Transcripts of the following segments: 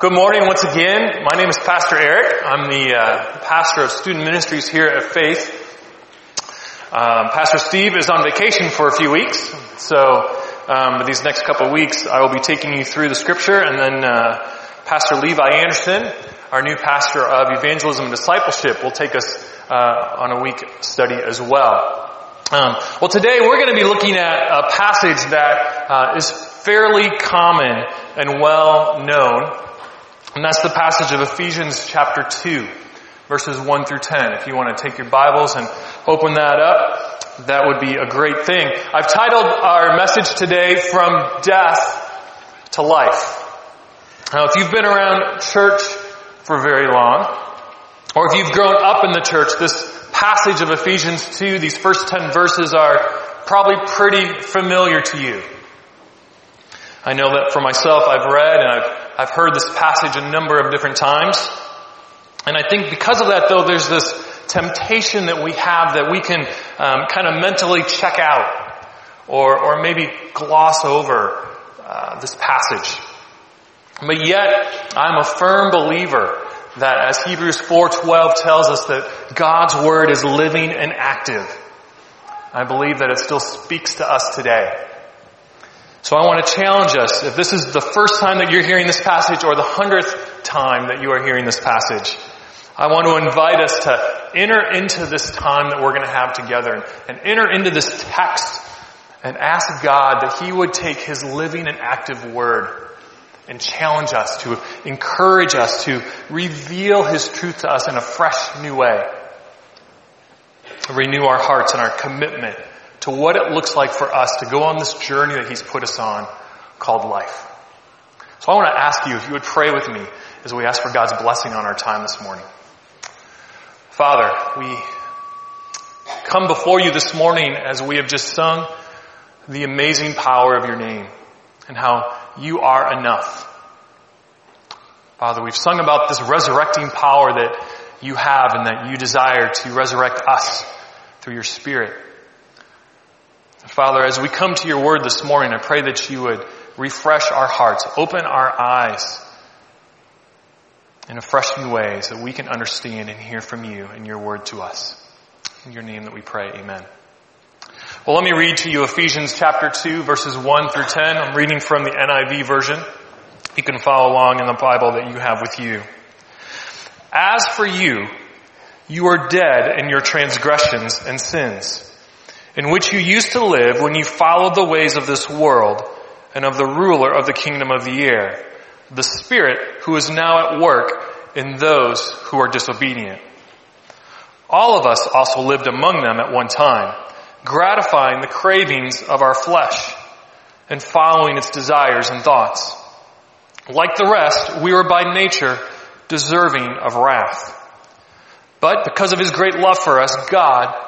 Good morning once again. My name is Pastor Eric. I'm the uh, pastor of student ministries here at Faith. Um, pastor Steve is on vacation for a few weeks, so um, these next couple weeks I will be taking you through the scripture, and then uh, Pastor Levi Anderson, our new pastor of evangelism and discipleship, will take us uh, on a week study as well. Um, well, today we're going to be looking at a passage that uh, is fairly common and well known. And that's the passage of Ephesians chapter 2, verses 1 through 10. If you want to take your Bibles and open that up, that would be a great thing. I've titled our message today, From Death to Life. Now, if you've been around church for very long, or if you've grown up in the church, this passage of Ephesians 2, these first 10 verses are probably pretty familiar to you. I know that for myself, I've read and I've I've heard this passage a number of different times. And I think because of that though, there's this temptation that we have that we can um, kind of mentally check out or, or maybe gloss over uh, this passage. But yet, I'm a firm believer that as Hebrews 4.12 tells us that God's Word is living and active. I believe that it still speaks to us today. So I want to challenge us, if this is the first time that you're hearing this passage or the hundredth time that you are hearing this passage, I want to invite us to enter into this time that we're going to have together and enter into this text and ask God that He would take His living and active Word and challenge us to encourage us to reveal His truth to us in a fresh new way. Renew our hearts and our commitment to what it looks like for us to go on this journey that He's put us on called life. So I want to ask you if you would pray with me as we ask for God's blessing on our time this morning. Father, we come before you this morning as we have just sung the amazing power of your name and how you are enough. Father, we've sung about this resurrecting power that you have and that you desire to resurrect us through your spirit. Father, as we come to your word this morning, I pray that you would refresh our hearts, open our eyes in a fresh new way so that we can understand and hear from you and your word to us. In your name that we pray, amen. Well, let me read to you Ephesians chapter 2 verses 1 through 10. I'm reading from the NIV version. You can follow along in the Bible that you have with you. As for you, you are dead in your transgressions and sins in which you used to live when you followed the ways of this world and of the ruler of the kingdom of the air, the Spirit who is now at work in those who are disobedient. All of us also lived among them at one time, gratifying the cravings of our flesh and following its desires and thoughts. Like the rest, we were by nature deserving of wrath. But because of his great love for us, God,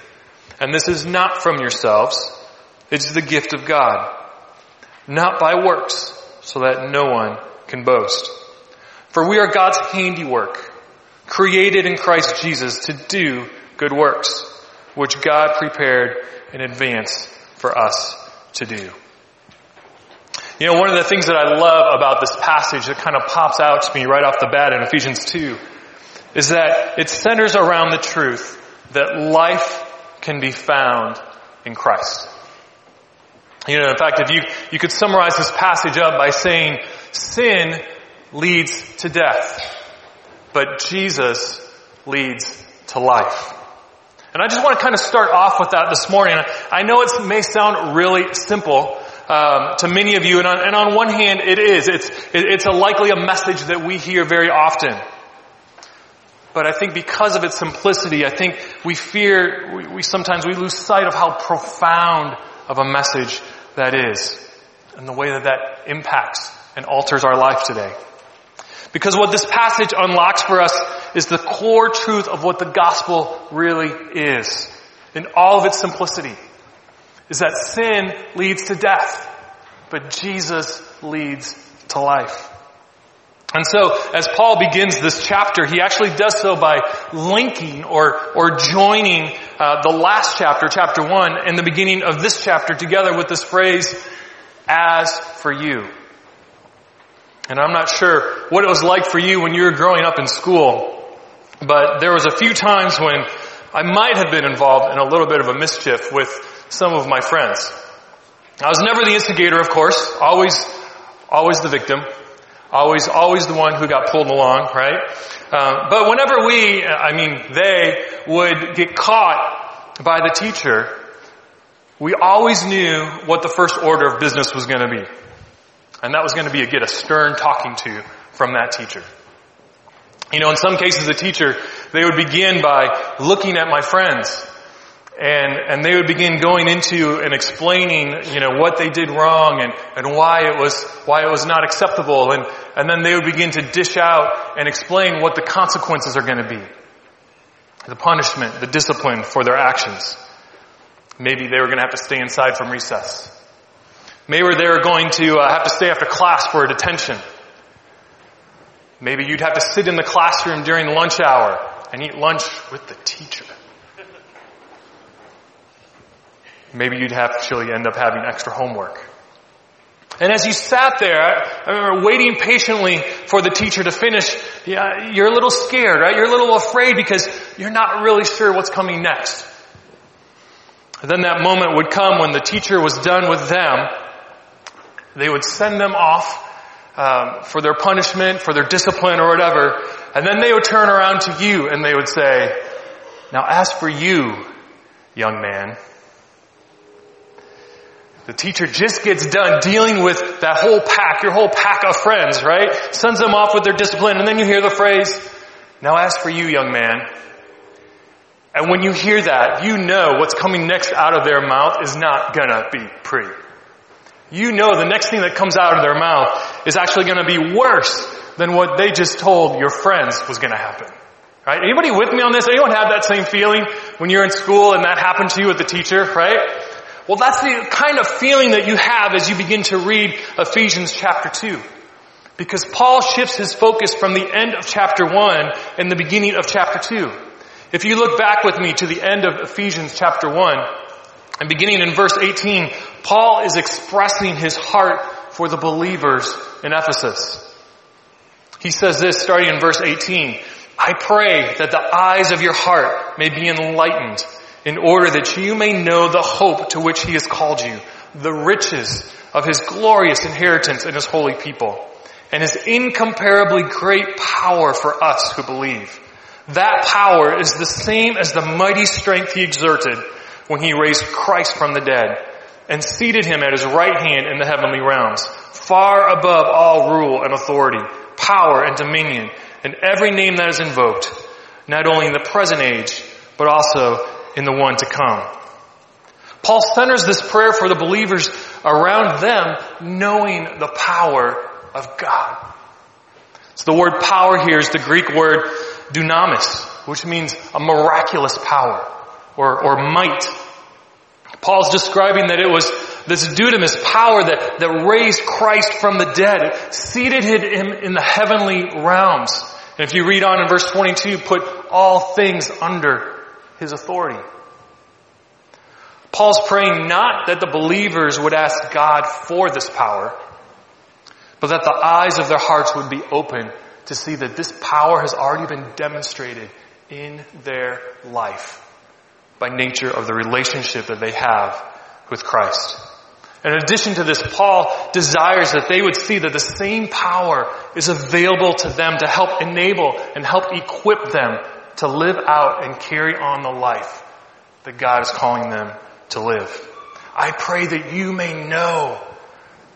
And this is not from yourselves. It's the gift of God. Not by works, so that no one can boast. For we are God's handiwork, created in Christ Jesus to do good works, which God prepared in advance for us to do. You know, one of the things that I love about this passage that kind of pops out to me right off the bat in Ephesians 2 is that it centers around the truth that life can be found in Christ. You know, in fact, if you, you could summarize this passage up by saying sin leads to death, but Jesus leads to life. And I just want to kind of start off with that this morning. I know it may sound really simple um, to many of you, and on, and on one hand, it is. It's it's a likely a message that we hear very often. But I think because of its simplicity, I think we fear, we, we, sometimes we lose sight of how profound of a message that is and the way that that impacts and alters our life today. Because what this passage unlocks for us is the core truth of what the gospel really is. In all of its simplicity. Is that sin leads to death. But Jesus leads to life. And so, as Paul begins this chapter, he actually does so by linking or, or joining uh, the last chapter, chapter one, and the beginning of this chapter together with this phrase, as for you. And I'm not sure what it was like for you when you were growing up in school, but there was a few times when I might have been involved in a little bit of a mischief with some of my friends. I was never the instigator, of course, always, always the victim. Always, always the one who got pulled along, right? Um, but whenever we, I mean, they would get caught by the teacher, we always knew what the first order of business was going to be. And that was going to be to get a stern talking to from that teacher. You know, in some cases, the teacher, they would begin by looking at my friends and, and they would begin going into and explaining, you know, what they did wrong and, and why it was, why it was not acceptable. And, and then they would begin to dish out and explain what the consequences are going to be. The punishment, the discipline for their actions. Maybe they were going to have to stay inside from recess. Maybe they were going to uh, have to stay after class for a detention. Maybe you'd have to sit in the classroom during lunch hour and eat lunch with the teacher. Maybe you'd have actually end up having extra homework. And as you sat there, I remember waiting patiently for the teacher to finish. Yeah, you're a little scared, right? You're a little afraid because you're not really sure what's coming next. And then that moment would come when the teacher was done with them. They would send them off um, for their punishment, for their discipline or whatever. And then they would turn around to you and they would say, now as for you, young man, the teacher just gets done dealing with that whole pack, your whole pack of friends, right? Sends them off with their discipline, and then you hear the phrase, now as for you, young man. And when you hear that, you know what's coming next out of their mouth is not gonna be pretty. You know the next thing that comes out of their mouth is actually gonna be worse than what they just told your friends was gonna happen. Right? Anybody with me on this? Anyone have that same feeling when you're in school and that happened to you with the teacher, right? Well, that's the kind of feeling that you have as you begin to read Ephesians chapter 2. Because Paul shifts his focus from the end of chapter 1 and the beginning of chapter 2. If you look back with me to the end of Ephesians chapter 1, and beginning in verse 18, Paul is expressing his heart for the believers in Ephesus. He says this starting in verse 18, I pray that the eyes of your heart may be enlightened in order that you may know the hope to which he has called you, the riches of his glorious inheritance in his holy people, and his incomparably great power for us who believe. That power is the same as the mighty strength he exerted when he raised Christ from the dead and seated him at his right hand in the heavenly realms, far above all rule and authority, power and dominion, and every name that is invoked, not only in the present age, but also in the one to come. Paul centers this prayer for the believers around them knowing the power of God. So the word power here is the Greek word dunamis, which means a miraculous power or, or might. Paul's describing that it was this dunamis power that, that raised Christ from the dead, seated him in the heavenly realms. And if you read on in verse 22, put all things under his authority. Paul's praying not that the believers would ask God for this power, but that the eyes of their hearts would be open to see that this power has already been demonstrated in their life by nature of the relationship that they have with Christ. in addition to this, Paul desires that they would see that the same power is available to them to help enable and help equip them to live out and carry on the life that God is calling them to live. I pray that you may know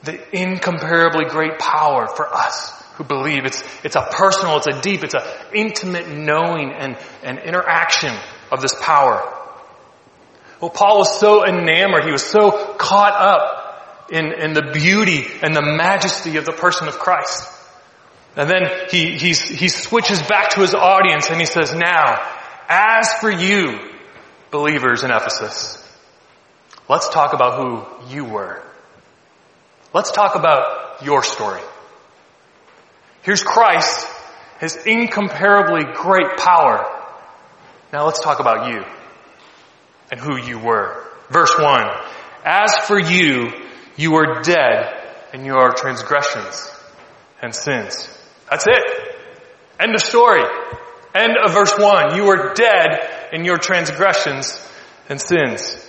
the incomparably great power for us who believe. It's, it's a personal, it's a deep, it's an intimate knowing and, and interaction of this power. Well, Paul was so enamored, he was so caught up in, in the beauty and the majesty of the person of Christ And then he, he, he switches back to his audience and he says, now, as for you, believers in Ephesus, let's talk about who you were. Let's talk about your story. Here's Christ, his incomparably great power. Now let's talk about you and who you were. Verse 1. As for you, you were dead in your transgressions and sins. That's it. End of story. End of verse 1. You were dead in your transgressions and sins.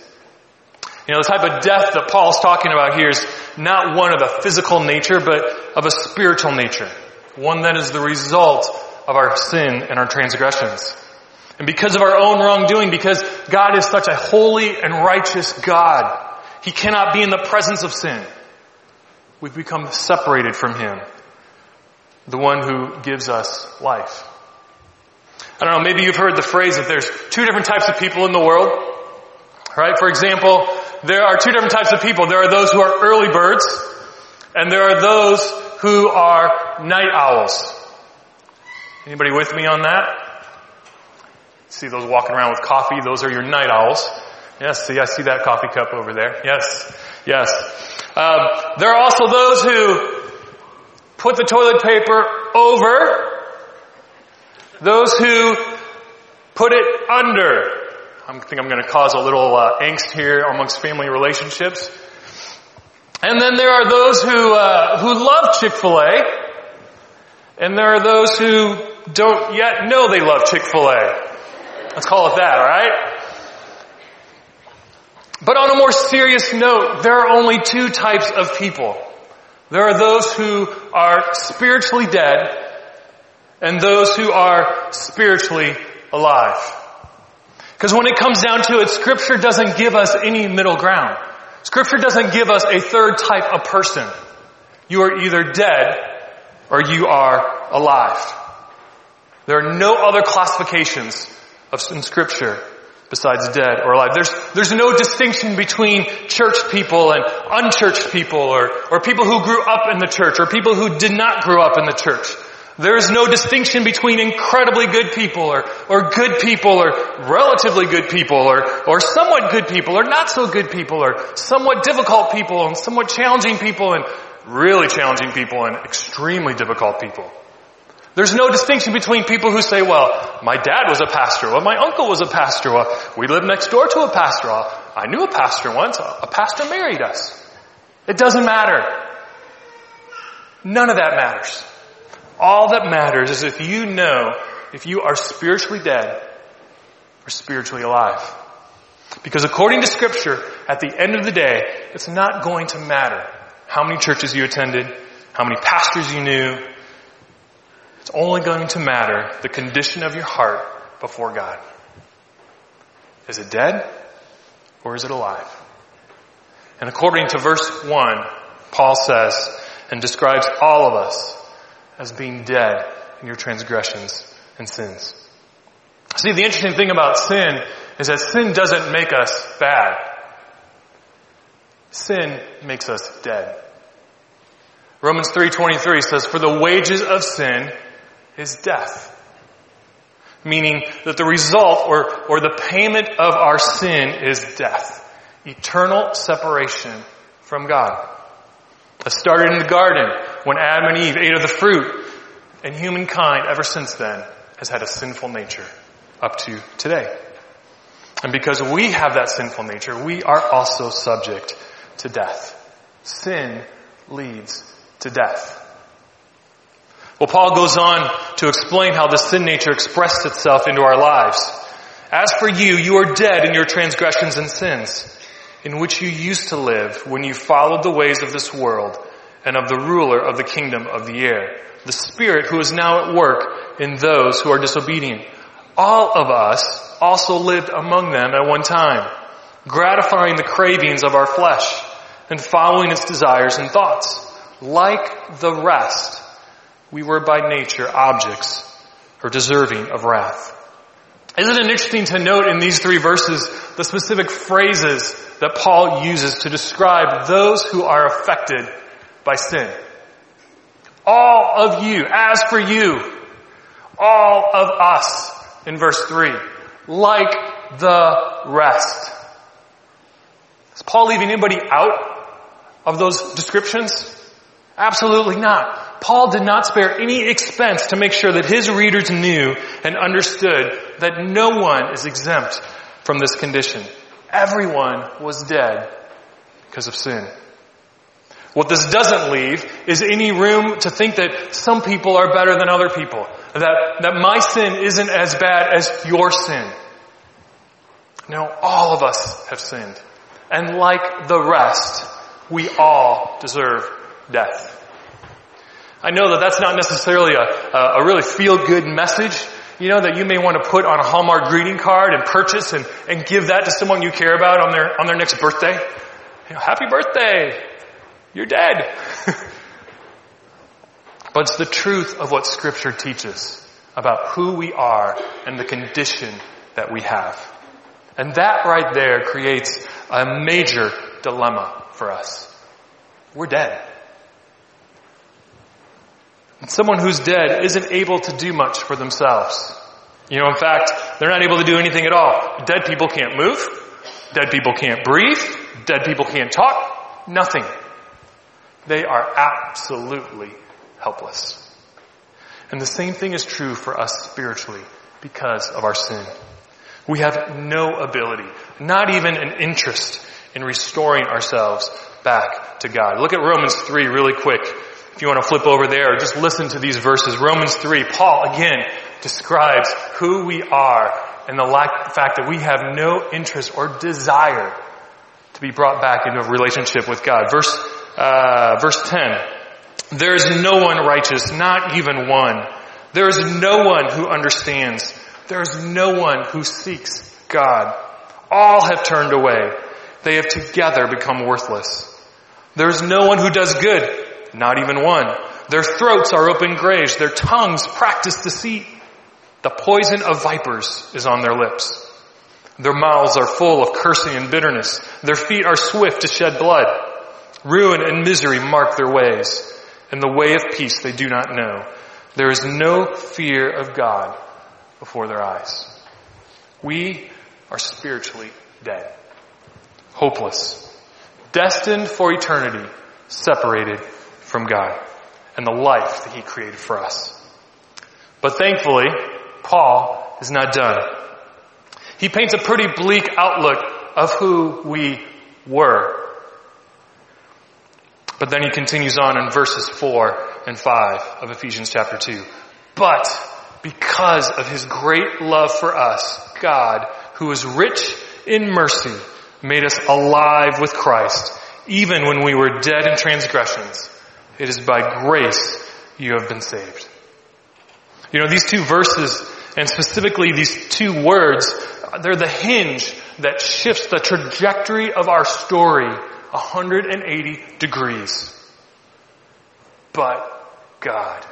You know, the type of death that Paul's talking about here is not one of a physical nature, but of a spiritual nature. One that is the result of our sin and our transgressions. And because of our own wrongdoing, because God is such a holy and righteous God, He cannot be in the presence of sin. We've become separated from Him the one who gives us life. I don't know, maybe you've heard the phrase that there's two different types of people in the world. Right? For example, there are two different types of people. There are those who are early birds, and there are those who are night owls. Anybody with me on that? See those walking around with coffee? Those are your night owls. Yes, see, I see that coffee cup over there. Yes, yes. Um, there are also those who put the toilet paper over. Those who put it under. I think I'm going to cause a little uh, angst here amongst family relationships. And then there are those who uh, who love Chick Fil A, and there are those who don't yet know they love Chick Fil A. Let's call it that, all right? But on a more serious note, there are only two types of people. There are those who are spiritually dead and those who are spiritually alive. Because when it comes down to it, scripture doesn't give us any middle ground. Scripture doesn't give us a third type of person. You are either dead or you are alive. There are no other classifications of, in scripture besides dead or alive. There's, there's no distinction between church people and unchurched people or, or people who grew up in the church or people who did not grow up in the church. There is no distinction between incredibly good people or, or good people or relatively good people or, or somewhat good people or not so good people or somewhat difficult people and somewhat challenging people and really challenging people and extremely difficult people. There's no distinction between people who say, well, my dad was a pastor, well, my uncle was a pastor, well, we lived next door to a pastor, well, I knew a pastor once, uh, a pastor married us. It doesn't matter. None of that matters. All that matters is if you know if you are spiritually dead or spiritually alive. Because according to scripture, at the end of the day, it's not going to matter how many churches you attended, how many pastors you knew, it's only going to matter the condition of your heart before God. Is it dead or is it alive? And according to verse 1, Paul says and describes all of us as being dead in your transgressions and sins. See, the interesting thing about sin is that sin doesn't make us bad. Sin makes us dead. Romans 3.23 says, For the wages of sin is death. Meaning that the result or, or the payment of our sin is death. Eternal separation from God. It started in the garden when Adam and Eve ate of the fruit and humankind ever since then has had a sinful nature up to today. And because we have that sinful nature, we are also subject to death. Sin leads to death. Well, Paul goes on to explain how the sin nature expressed itself into our lives. As for you, you are dead in your transgressions and sins, in which you used to live when you followed the ways of this world and of the ruler of the kingdom of the air, the spirit who is now at work in those who are disobedient. All of us also lived among them at one time, gratifying the cravings of our flesh and following its desires and thoughts. Like the rest, we were by nature objects or deserving of wrath. Isn't it interesting to note in these three verses the specific phrases that Paul uses to describe those who are affected by sin? All of you, as for you, all of us, in verse 3, like the rest. Is Paul leaving anybody out of those descriptions? Absolutely not. Paul did not spare any expense to make sure that his readers knew and understood that no one is exempt from this condition. Everyone was dead because of sin. What this doesn't leave is any room to think that some people are better than other people. That, that my sin isn't as bad as your sin. No, all of us have sinned. And like the rest, we all deserve death. I know that that's not necessarily a, a really feel-good message, you know, that you may want to put on a Hallmark greeting card and purchase and, and give that to someone you care about on their, on their next birthday. You know, happy birthday! You're dead! but it's the truth of what scripture teaches about who we are and the condition that we have. And that right there creates a major dilemma for us. We're dead. And someone who's dead isn't able to do much for themselves. You know, in fact, they're not able to do anything at all. Dead people can't move. Dead people can't breathe. Dead people can't talk. Nothing. They are absolutely helpless. And the same thing is true for us spiritually because of our sin. We have no ability, not even an interest in restoring ourselves back to God. Look at Romans 3 really quick. If you want to flip over there or just listen to these verses. Romans 3, Paul again describes who we are and the, fact that we have no interest or desire to be brought back into a relationship with God. Verse, uh, verse 10. There is no one righteous, not even one. There is no one who understands. There is no one who seeks God. All have turned away. They have together become worthless. There is no one who does good, not even one. Their throats are open graves. Their tongues practice deceit. The poison of vipers is on their lips. Their mouths are full of cursing and bitterness. Their feet are swift to shed blood. Ruin and misery mark their ways, and the way of peace they do not know. There is no fear of God before their eyes. We are spiritually dead, hopeless, destined for eternity, separated from God and the life that He created for us. But thankfully, Paul is not done. He paints a pretty bleak outlook of who we were. But then he continues on in verses 4 and 5 of Ephesians chapter 2. But because of his great love for us, God, who is rich in mercy, made us alive with Christ, even when we were dead in transgressions. It is by grace you have been saved. You know, these two verses, and specifically these two words, they're the hinge that shifts the trajectory of our story 180 degrees. But God.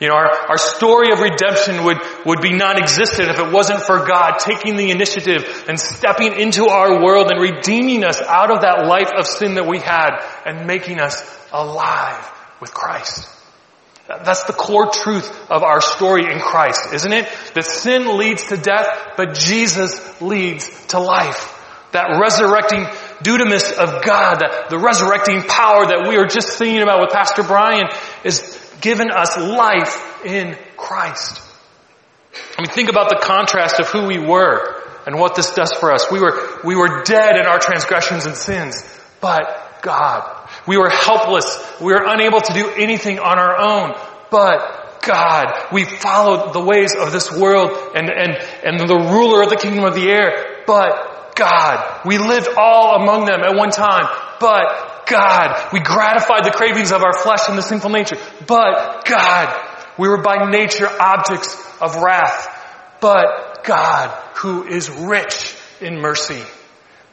You know, our, our story of redemption would, would be non-existent if it wasn't for God taking the initiative and stepping into our world and redeeming us out of that life of sin that we had and making us alive with Christ. That's the core truth of our story in Christ, isn't it? That sin leads to death, but Jesus leads to life. That resurrecting dunamis of God, the resurrecting power that we were just singing about with Pastor Brian is given us life in Christ. I mean, think about the contrast of who we were and what this does for us. We were, we were dead in our transgressions and sins, but God. We were helpless. We were unable to do anything on our own, but God. We followed the ways of this world and, and, and the ruler of the kingdom of the air, but God. We lived all among them at one time, but God. We gratified the cravings of our flesh and the sinful nature. But God. We were by nature objects of wrath. But God, who is rich in mercy,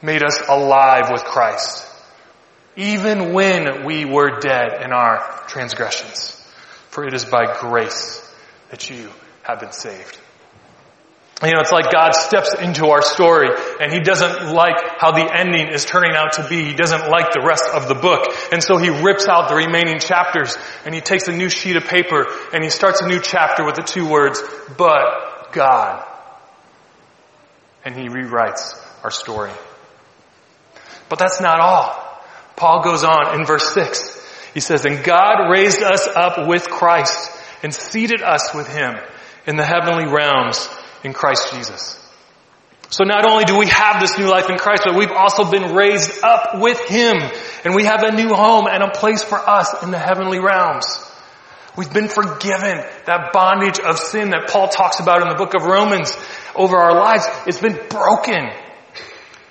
made us alive with Christ. Even when we were dead in our transgressions. For it is by grace that you have been saved. You know, it's like God steps into our story and he doesn't like how the ending is turning out to be. He doesn't like the rest of the book. And so he rips out the remaining chapters and he takes a new sheet of paper and he starts a new chapter with the two words, but God. And he rewrites our story. But that's not all. Paul goes on in verse 6. He says, And God raised us up with Christ and seated us with him in the heavenly realms in Christ Jesus. So not only do we have this new life in Christ, but we've also been raised up with Him. And we have a new home and a place for us in the heavenly realms. We've been forgiven. That bondage of sin that Paul talks about in the book of Romans over our lives, it's been broken.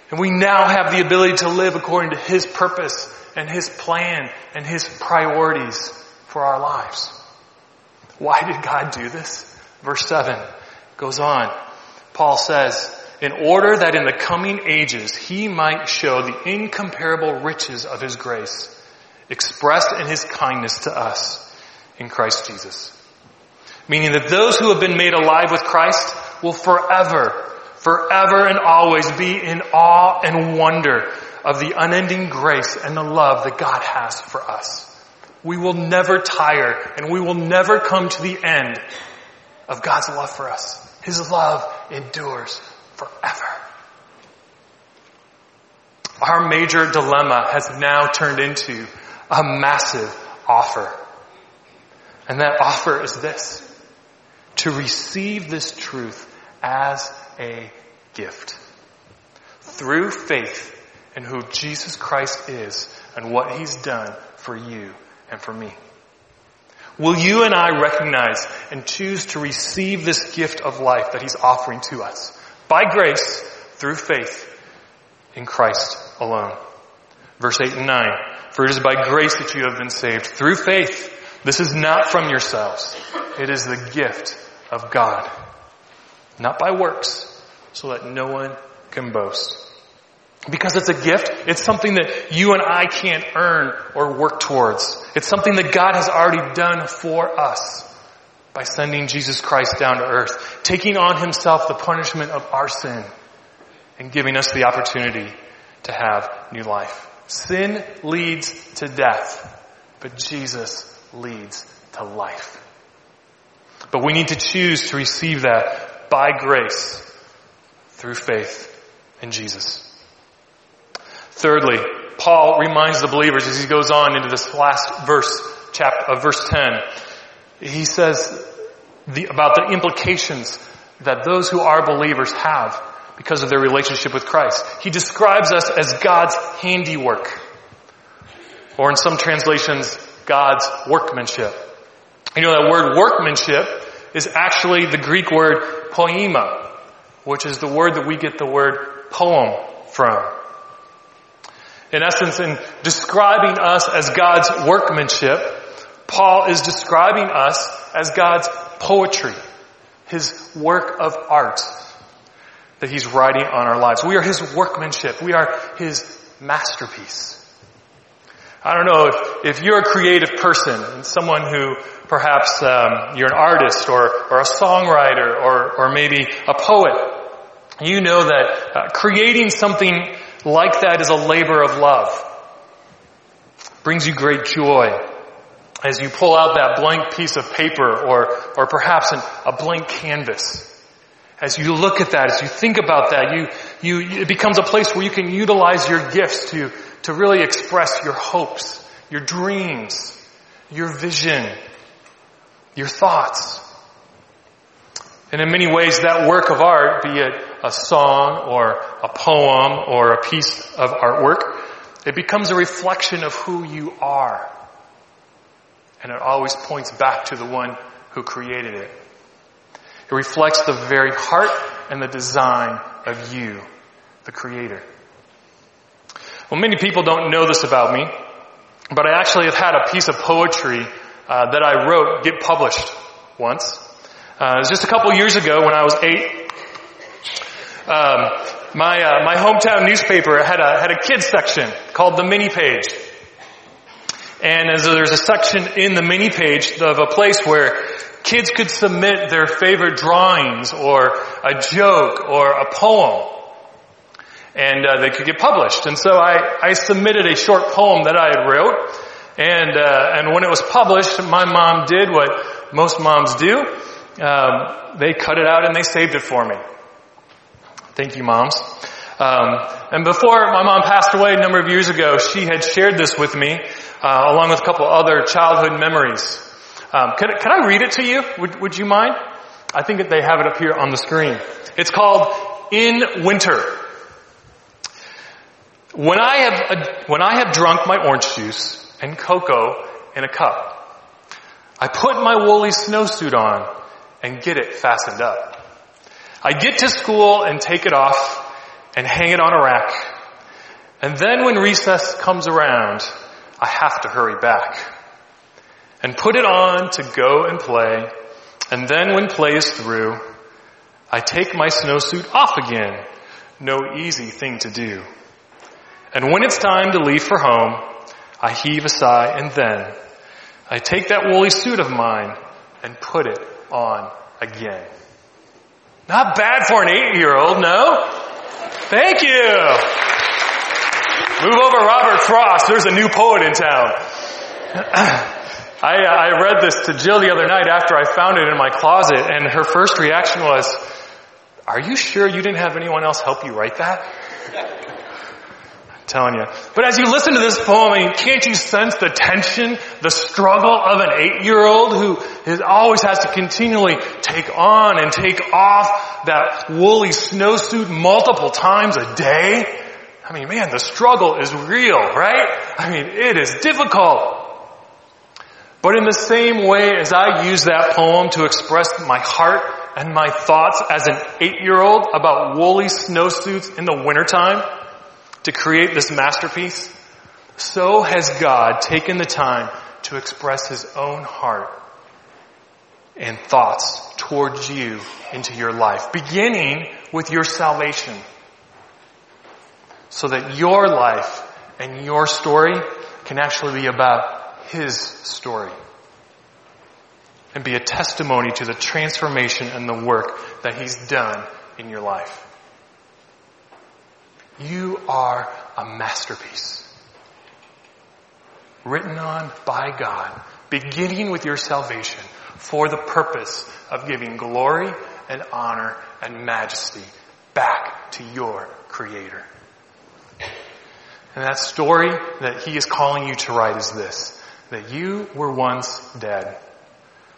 And we now have the ability to live according to His purpose and His plan and His priorities for our lives. Why did God do this? Verse 7 goes on. Paul says, in order that in the coming ages he might show the incomparable riches of his grace expressed in his kindness to us in Christ Jesus. Meaning that those who have been made alive with Christ will forever forever and always be in awe and wonder of the unending grace and the love that God has for us. We will never tire and we will never come to the end of God's love for us. His love endures forever. Our major dilemma has now turned into a massive offer. And that offer is this. To receive this truth as a gift. Through faith in who Jesus Christ is and what He's done for you and for me. Will you and I recognize and choose to receive this gift of life that He's offering to us by grace through faith in Christ alone? Verse 8 and 9. For it is by grace that you have been saved through faith. This is not from yourselves. It is the gift of God not by works, so that no one can boast. Because it's a gift, it's something that you and I can't earn or work towards. It's something that God has already done for us by sending Jesus Christ down to earth, taking on himself the punishment of our sin and giving us the opportunity to have new life. Sin leads to death, but Jesus leads to life. But we need to choose to receive that by grace through faith in Jesus. Thirdly, Paul reminds the believers as he goes on into this last verse, chapter, uh, verse 10. He says the, about the implications that those who are believers have because of their relationship with Christ. He describes us as God's handiwork. Or in some translations, God's workmanship. You know that word workmanship is actually the Greek word poema, which is the word that we get the word poem from. In essence, in describing us as God's workmanship, Paul is describing us as God's poetry, His work of art that He's writing on our lives. We are His workmanship. We are His masterpiece. I don't know if, if you're a creative person, and someone who perhaps um, you're an artist or, or a songwriter or, or maybe a poet, you know that uh, creating something like that is a labor of love. Brings you great joy as you pull out that blank piece of paper or, or perhaps an, a blank canvas. As you look at that, as you think about that, you, you, it becomes a place where you can utilize your gifts to, to really express your hopes, your dreams, your vision, your thoughts. And in many ways that work of art, be it a song or a poem or a piece of artwork, it becomes a reflection of who you are. And it always points back to the one who created it. It reflects the very heart and the design of you, the creator. Well, many people don't know this about me, but I actually have had a piece of poetry uh, that I wrote get published once. Uh, it was just a couple years ago when I was eight. Um, my uh, my hometown newspaper had a had a kids section called the mini page, and as there's a section in the mini page of a place where kids could submit their favorite drawings or a joke or a poem and uh, they could get published. And so I, I submitted a short poem that I had wrote and, uh, and when it was published, my mom did what most moms do. Um, they cut it out and they saved it for me. Thank you, moms. Um, and before my mom passed away a number of years ago, she had shared this with me, uh, along with a couple other childhood memories. Um, could, I read it to you? Would, would you mind? I think that they have it up here on the screen. It's called In Winter. When I have, when I have drunk my orange juice and cocoa in a cup, I put my woolly snowsuit on and get it fastened up. I get to school and take it off and hang it on a rack. And then when recess comes around, I have to hurry back and put it on to go and play. And then when play is through, I take my snowsuit off again. No easy thing to do. And when it's time to leave for home, I heave a sigh and then I take that woolly suit of mine and put it on again. Not bad for an eight year old, no? Thank you. Move over Robert Frost. There's a new poet in town. I, uh, I read this to Jill the other night after I found it in my closet and her first reaction was, are you sure you didn't have anyone else help you write that? Telling you. But as you listen to this poem, I mean, can't you sense the tension, the struggle of an eight-year-old who is, always has to continually take on and take off that woolly snowsuit multiple times a day? I mean, man, the struggle is real, right? I mean, it is difficult. But in the same way as I use that poem to express my heart and my thoughts as an eight-year-old about woolly snowsuits in the wintertime, to create this masterpiece, so has God taken the time to express his own heart and thoughts towards you into your life, beginning with your salvation. So that your life and your story can actually be about his story and be a testimony to the transformation and the work that he's done in your life. You are a masterpiece. Written on by God, beginning with your salvation for the purpose of giving glory and honor and majesty back to your Creator. And that story that He is calling you to write is this, that you were once dead,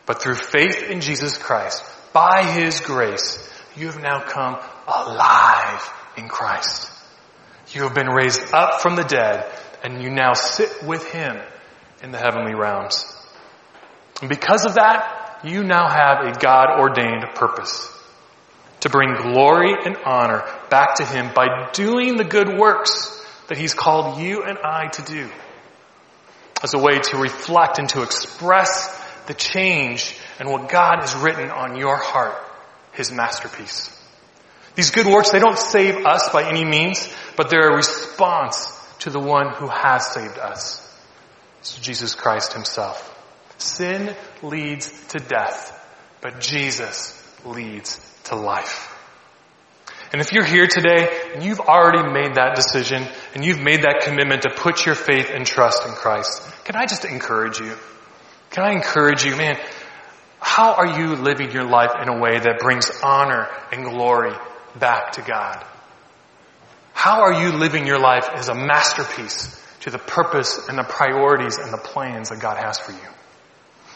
but through faith in Jesus Christ, by His grace, you have now come alive in Christ. You have been raised up from the dead and you now sit with him in the heavenly realms. And because of that, you now have a God ordained purpose to bring glory and honor back to him by doing the good works that he's called you and I to do as a way to reflect and to express the change and what God has written on your heart, his masterpiece. These good works, they don't save us by any means, but they're a response to the one who has saved us. It's Jesus Christ himself. Sin leads to death, but Jesus leads to life. And if you're here today and you've already made that decision and you've made that commitment to put your faith and trust in Christ, can I just encourage you? Can I encourage you, man, how are you living your life in a way that brings honor and glory back to God? How are you living your life as a masterpiece to the purpose and the priorities and the plans that God has for you?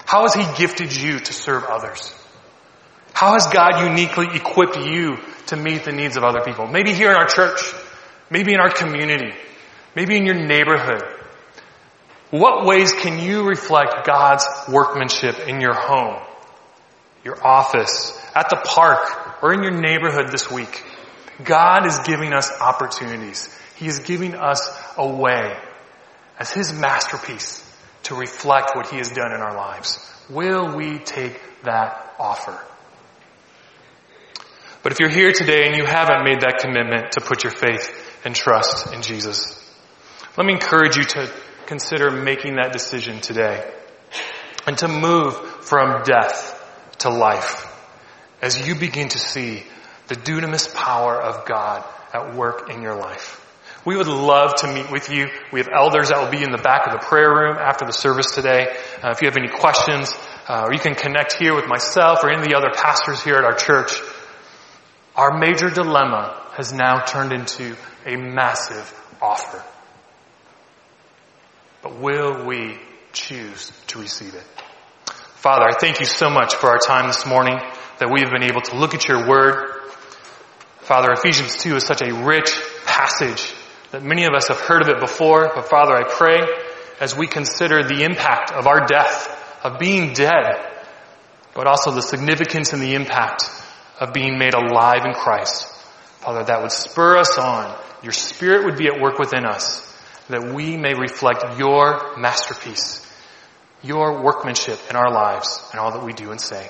How has He gifted you to serve others? How has God uniquely equipped you to meet the needs of other people? Maybe here in our church, maybe in our community, maybe in your neighborhood. What ways can you reflect God's workmanship in your home, your office, at the park, or in your neighborhood this week, God is giving us opportunities. He is giving us a way as His masterpiece to reflect what He has done in our lives. Will we take that offer? But if you're here today and you haven't made that commitment to put your faith and trust in Jesus, let me encourage you to consider making that decision today and to move from death to life as you begin to see the dunamis power of God at work in your life. We would love to meet with you. We have elders that will be in the back of the prayer room after the service today. Uh, if you have any questions, uh, or you can connect here with myself or any of the other pastors here at our church. Our major dilemma has now turned into a massive offer. But will we choose to receive it? Father, I thank you so much for our time this morning that we have been able to look at your word. Father, Ephesians 2 is such a rich passage that many of us have heard of it before, but Father, I pray as we consider the impact of our death, of being dead, but also the significance and the impact of being made alive in Christ. Father, that would spur us on. Your spirit would be at work within us that we may reflect your masterpiece, your workmanship in our lives and all that we do and say.